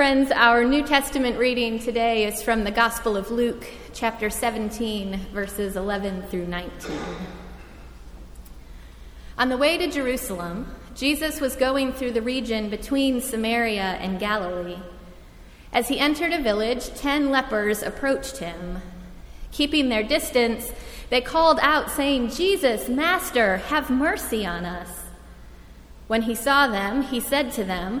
Friends, our New Testament reading today is from the Gospel of Luke, chapter 17, verses 11 through 19. On the way to Jerusalem, Jesus was going through the region between Samaria and Galilee. As he entered a village, ten lepers approached him. Keeping their distance, they called out, saying, Jesus, Master, have mercy on us. When he saw them, he said to them,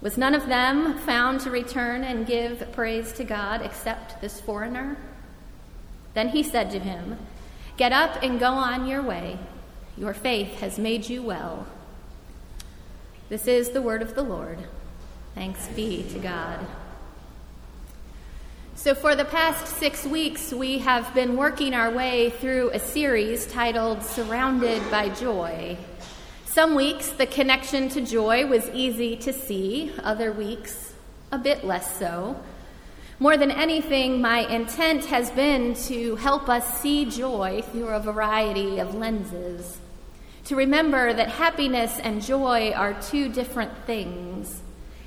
Was none of them found to return and give praise to God except this foreigner? Then he said to him, Get up and go on your way. Your faith has made you well. This is the word of the Lord. Thanks be to God. So, for the past six weeks, we have been working our way through a series titled Surrounded by Joy. Some weeks, the connection to joy was easy to see, other weeks, a bit less so. More than anything, my intent has been to help us see joy through a variety of lenses. To remember that happiness and joy are two different things.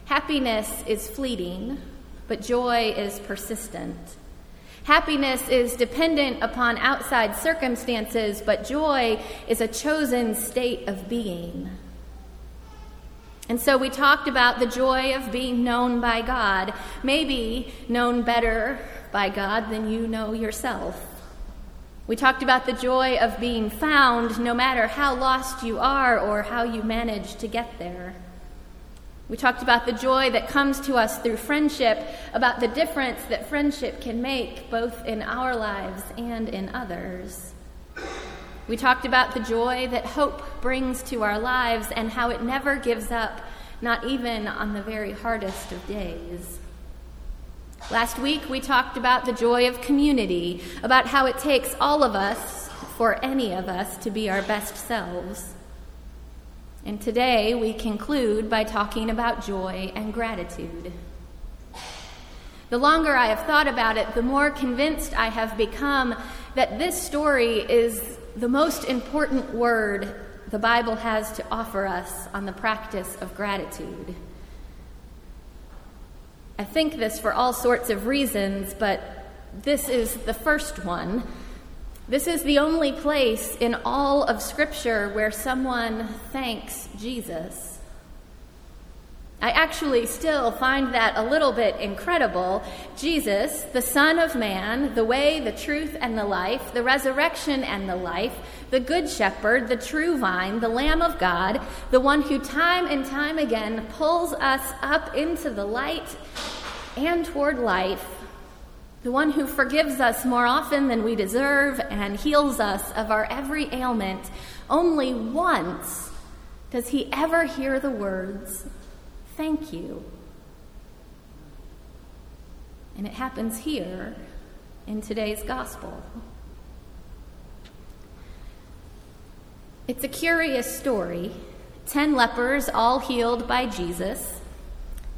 Happiness is fleeting, but joy is persistent. Happiness is dependent upon outside circumstances, but joy is a chosen state of being. And so we talked about the joy of being known by God, maybe known better by God than you know yourself. We talked about the joy of being found no matter how lost you are or how you manage to get there. We talked about the joy that comes to us through friendship, about the difference that friendship can make both in our lives and in others. We talked about the joy that hope brings to our lives and how it never gives up, not even on the very hardest of days. Last week, we talked about the joy of community, about how it takes all of us, for any of us, to be our best selves. And today we conclude by talking about joy and gratitude. The longer I have thought about it, the more convinced I have become that this story is the most important word the Bible has to offer us on the practice of gratitude. I think this for all sorts of reasons, but this is the first one this is the only place in all of Scripture where someone thanks Jesus. I actually still find that a little bit incredible. Jesus, the Son of Man, the way, the truth, and the life, the resurrection and the life, the Good Shepherd, the true vine, the Lamb of God, the one who time and time again pulls us up into the light and toward life the one who forgives us more often than we deserve and heals us of our every ailment, only once does he ever hear the words, Thank you. And it happens here in today's gospel. It's a curious story. Ten lepers, all healed by Jesus.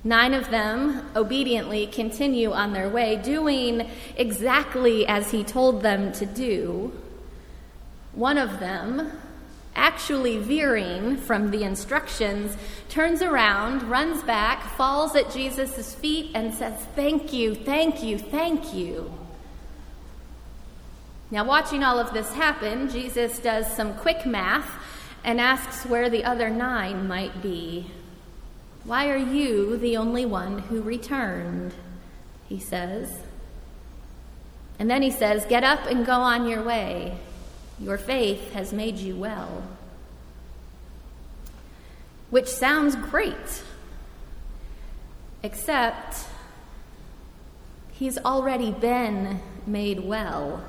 Nine of them obediently continue on their way, doing exactly as he told them to do. One of them, actually veering from the instructions, turns around, runs back, falls at Jesus' feet, and says, Thank you, thank you, thank you. Now, watching all of this happen, Jesus does some quick math and asks where the other nine might be. Why are you the only one who returned? He says. And then he says, Get up and go on your way. Your faith has made you well. Which sounds great, except he's already been made well.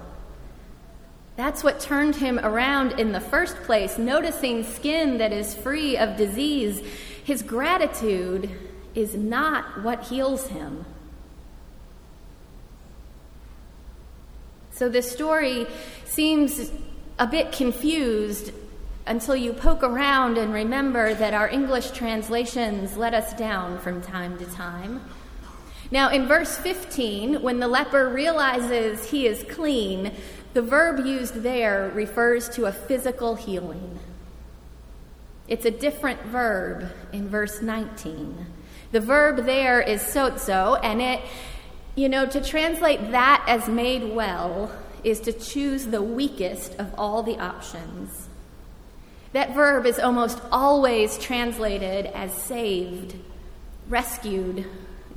That's what turned him around in the first place, noticing skin that is free of disease his gratitude is not what heals him. So this story seems a bit confused until you poke around and remember that our English translations let us down from time to time. Now, in verse 15, when the leper realizes he is clean, the verb used there refers to a physical healing. It's a different verb in verse 19. The verb there is sozo, and it, you know, to translate that as made well is to choose the weakest of all the options. That verb is almost always translated as saved, rescued,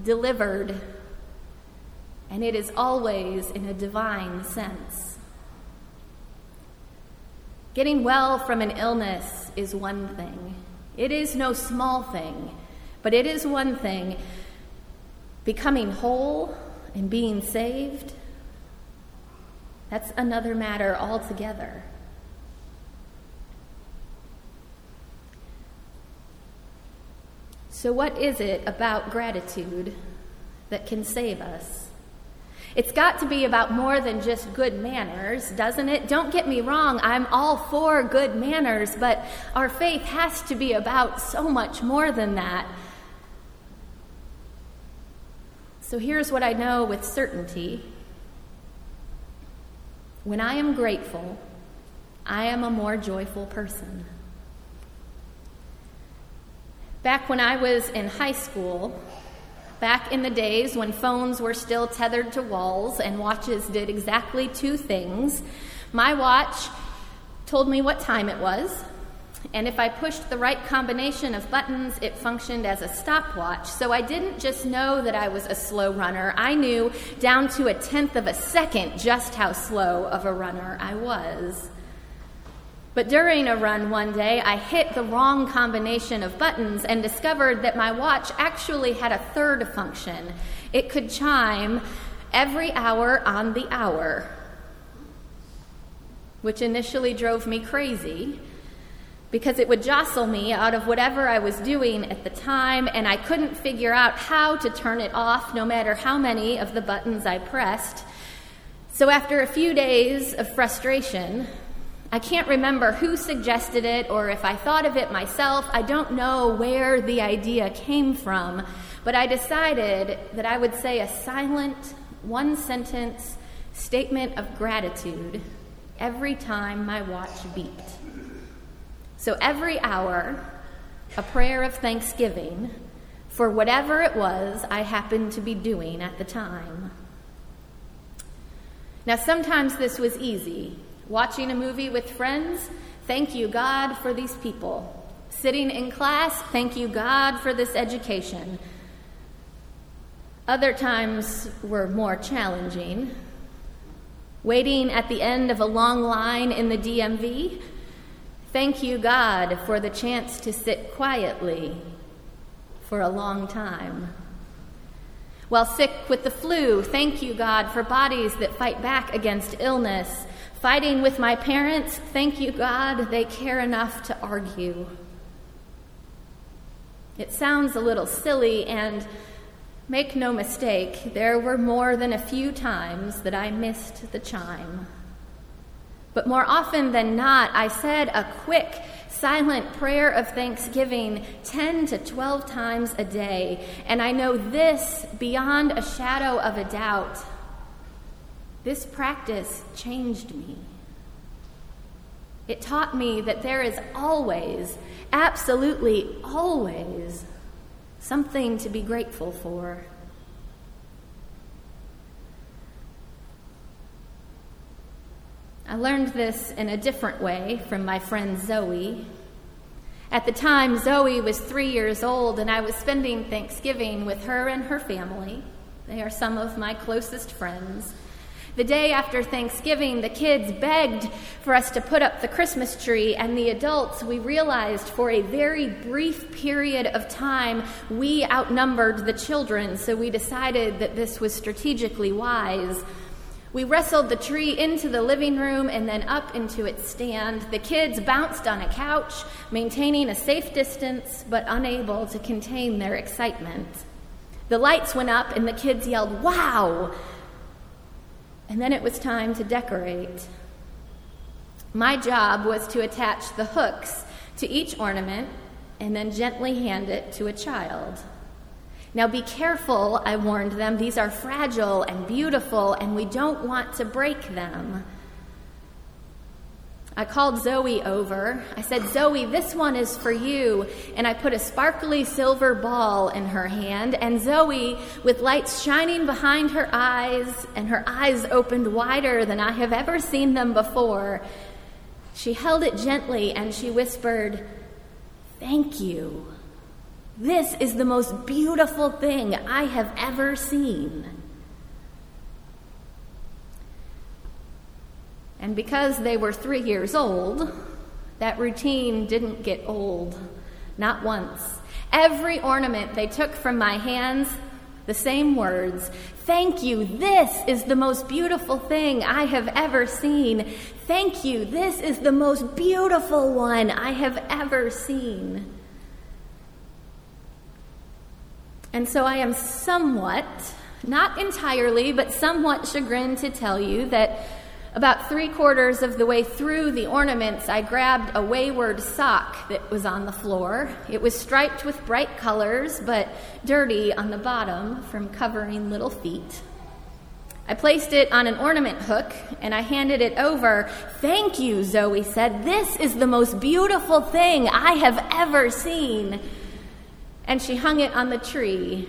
delivered, and it is always in a divine sense. Getting well from an illness is one thing. It is no small thing, but it is one thing. Becoming whole and being saved, that's another matter altogether. So, what is it about gratitude that can save us? It's got to be about more than just good manners, doesn't it? Don't get me wrong, I'm all for good manners, but our faith has to be about so much more than that. So here's what I know with certainty when I am grateful, I am a more joyful person. Back when I was in high school, back in the days when phones were still tethered to walls and watches did exactly two things, my watch told me what time it was, and if I pushed the right combination of buttons, it functioned as a stopwatch. So I didn't just know that I was a slow runner, I knew down to a tenth of a second just how slow of a runner I was. But during a run one day, I hit the wrong combination of buttons and discovered that my watch actually had a third function. It could chime every hour on the hour, which initially drove me crazy because it would jostle me out of whatever I was doing at the time, and I couldn't figure out how to turn it off no matter how many of the buttons I pressed. So, after a few days of frustration, I can't remember who suggested it or if I thought of it myself. I don't know where the idea came from, but I decided that I would say a silent, one sentence statement of gratitude every time my watch beeped. So every hour, a prayer of thanksgiving for whatever it was I happened to be doing at the time. Now, sometimes this was easy. Watching a movie with friends, thank you, God, for these people. Sitting in class, thank you, God, for this education. Other times were more challenging. Waiting at the end of a long line in the DMV, thank you, God, for the chance to sit quietly for a long time. While sick with the flu, thank you, God, for bodies that fight back against illness Fighting with my parents, thank you, God, they care enough to argue. It sounds a little silly, and make no mistake, there were more than a few times that I missed the chime. But more often than not, I said a quick, silent prayer of thanksgiving 10 to 12 times a day. And I know this beyond a shadow of a doubt this practice changed me. It taught me that there is always, absolutely always, something to be grateful for. I learned this in a different way from my friend Zoe. At the time, Zoe was three years old, and I was spending Thanksgiving with her and her family. They are some of my closest friends. The day after Thanksgiving, the kids begged for us to put up the Christmas tree, and the adults, we realized for a very brief period of time, we outnumbered the children, so we decided that this was strategically wise. We wrestled the tree into the living room and then up into its stand. The kids bounced on a couch, maintaining a safe distance but unable to contain their excitement. The lights went up and the kids yelled, Wow! And then it was time to decorate. My job was to attach the hooks to each ornament and then gently hand it to a child. Now be careful, I warned them. These are fragile and beautiful, and we don't want to break them. I called Zoe over. I said, Zoe, this one is for you. And I put a sparkly silver ball in her hand. And Zoe, with lights shining behind her eyes and her eyes opened wider than I have ever seen them before, she held it gently and she whispered, Thank you. This is the most beautiful thing I have ever seen. And because they were three years old, that routine didn't get old, not once. Every ornament they took from my hands, the same words Thank you, this is the most beautiful thing I have ever seen. Thank you, this is the most beautiful one I have ever seen. And so I am somewhat, not entirely, but somewhat chagrined to tell you that about three quarters of the way through the ornaments, I grabbed a wayward sock that was on the floor. It was striped with bright colors, but dirty on the bottom from covering little feet. I placed it on an ornament hook and I handed it over. Thank you, Zoe said. This is the most beautiful thing I have ever seen. And she hung it on the tree.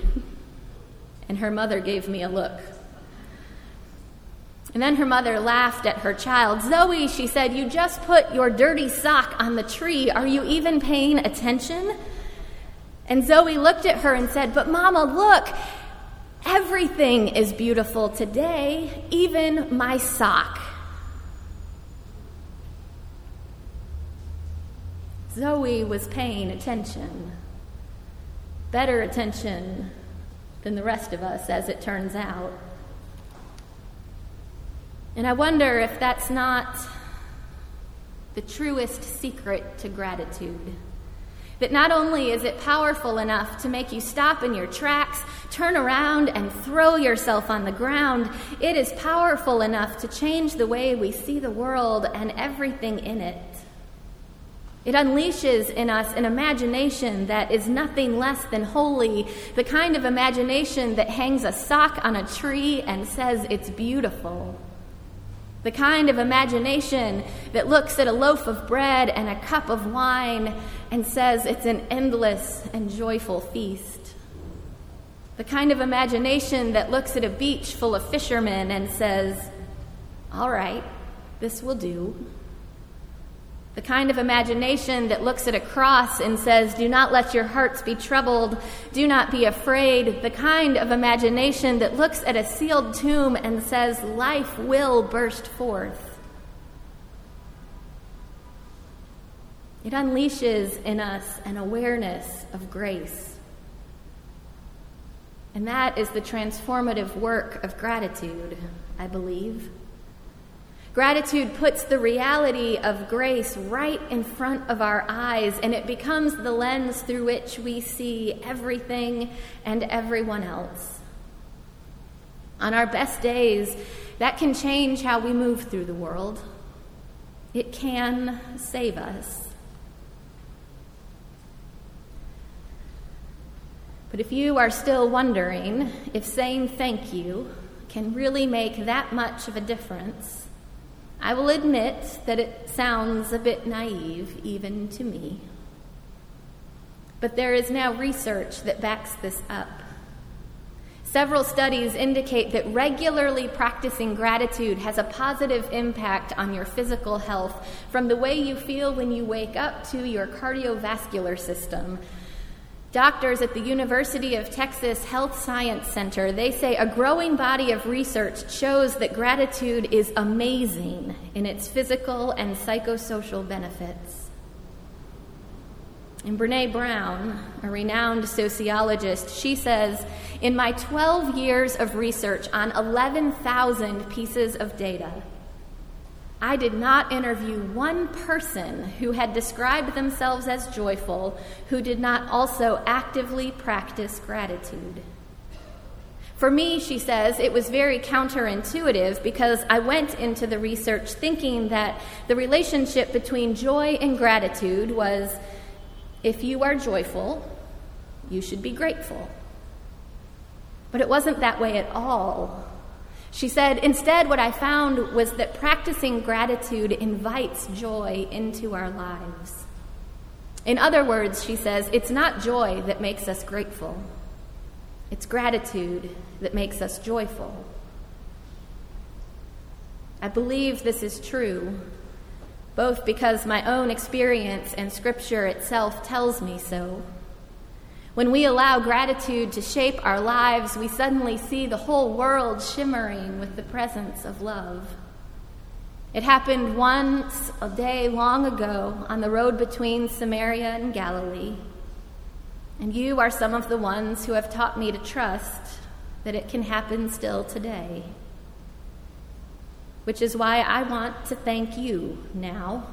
And her mother gave me a look. And then her mother laughed at her child. Zoe, she said, you just put your dirty sock on the tree. Are you even paying attention? And Zoe looked at her and said, But Mama, look, everything is beautiful today, even my sock. Zoe was paying attention, better attention than the rest of us, as it turns out. And I wonder if that's not the truest secret to gratitude. That not only is it powerful enough to make you stop in your tracks, turn around, and throw yourself on the ground, it is powerful enough to change the way we see the world and everything in it. It unleashes in us an imagination that is nothing less than holy, the kind of imagination that hangs a sock on a tree and says it's beautiful. The kind of imagination that looks at a loaf of bread and a cup of wine and says it's an endless and joyful feast. The kind of imagination that looks at a beach full of fishermen and says, All right, this will do. The kind of imagination that looks at a cross and says, Do not let your hearts be troubled, do not be afraid. The kind of imagination that looks at a sealed tomb and says, Life will burst forth. It unleashes in us an awareness of grace. And that is the transformative work of gratitude, I believe. Gratitude puts the reality of grace right in front of our eyes, and it becomes the lens through which we see everything and everyone else. On our best days, that can change how we move through the world. It can save us. But if you are still wondering if saying thank you can really make that much of a difference, I will admit that it sounds a bit naive, even to me. But there is now research that backs this up. Several studies indicate that regularly practicing gratitude has a positive impact on your physical health, from the way you feel when you wake up to your cardiovascular system, Doctors at the University of Texas Health Science Center, they say a growing body of research shows that gratitude is amazing in its physical and psychosocial benefits. And Brene Brown, a renowned sociologist, she says In my 12 years of research on 11,000 pieces of data, I did not interview one person who had described themselves as joyful who did not also actively practice gratitude. For me, she says, it was very counterintuitive because I went into the research thinking that the relationship between joy and gratitude was if you are joyful, you should be grateful. But it wasn't that way at all. She said, instead, what I found was that practicing gratitude invites joy into our lives. In other words, she says, it's not joy that makes us grateful. It's gratitude that makes us joyful. I believe this is true, both because my own experience and Scripture itself tells me so. When we allow gratitude to shape our lives, we suddenly see the whole world shimmering with the presence of love. It happened once a day long ago on the road between Samaria and Galilee. And you are some of the ones who have taught me to trust that it can happen still today. Which is why I want to thank you now.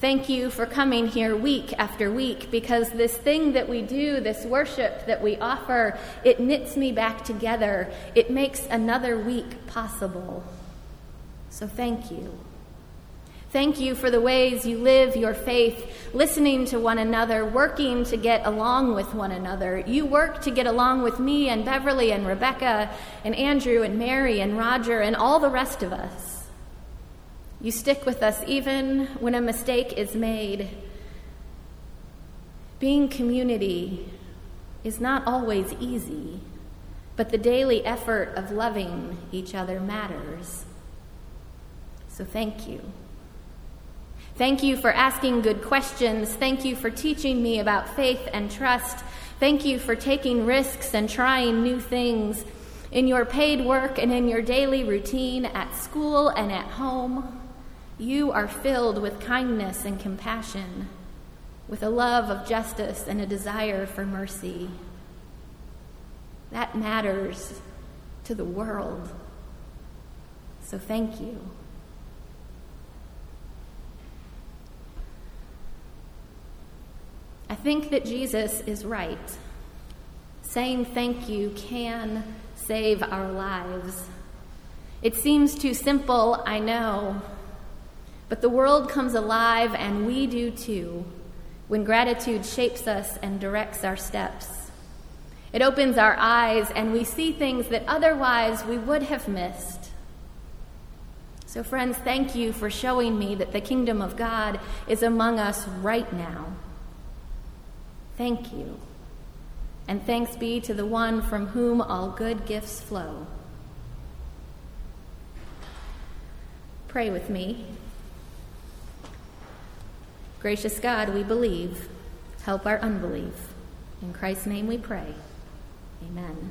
Thank you for coming here week after week because this thing that we do, this worship that we offer, it knits me back together. It makes another week possible. So thank you. Thank you for the ways you live your faith, listening to one another, working to get along with one another. You work to get along with me and Beverly and Rebecca and Andrew and Mary and Roger and all the rest of us. You stick with us even when a mistake is made. Being community is not always easy, but the daily effort of loving each other matters. So thank you. Thank you for asking good questions. Thank you for teaching me about faith and trust. Thank you for taking risks and trying new things in your paid work and in your daily routine at school and at home. You are filled with kindness and compassion, with a love of justice and a desire for mercy. That matters to the world. So thank you. I think that Jesus is right. Saying thank you can save our lives. It seems too simple, I know, but the world comes alive, and we do too, when gratitude shapes us and directs our steps. It opens our eyes, and we see things that otherwise we would have missed. So, friends, thank you for showing me that the kingdom of God is among us right now. Thank you. And thanks be to the one from whom all good gifts flow. Pray with me. Gracious God, we believe. Help our unbelief. In Christ's name we pray. Amen.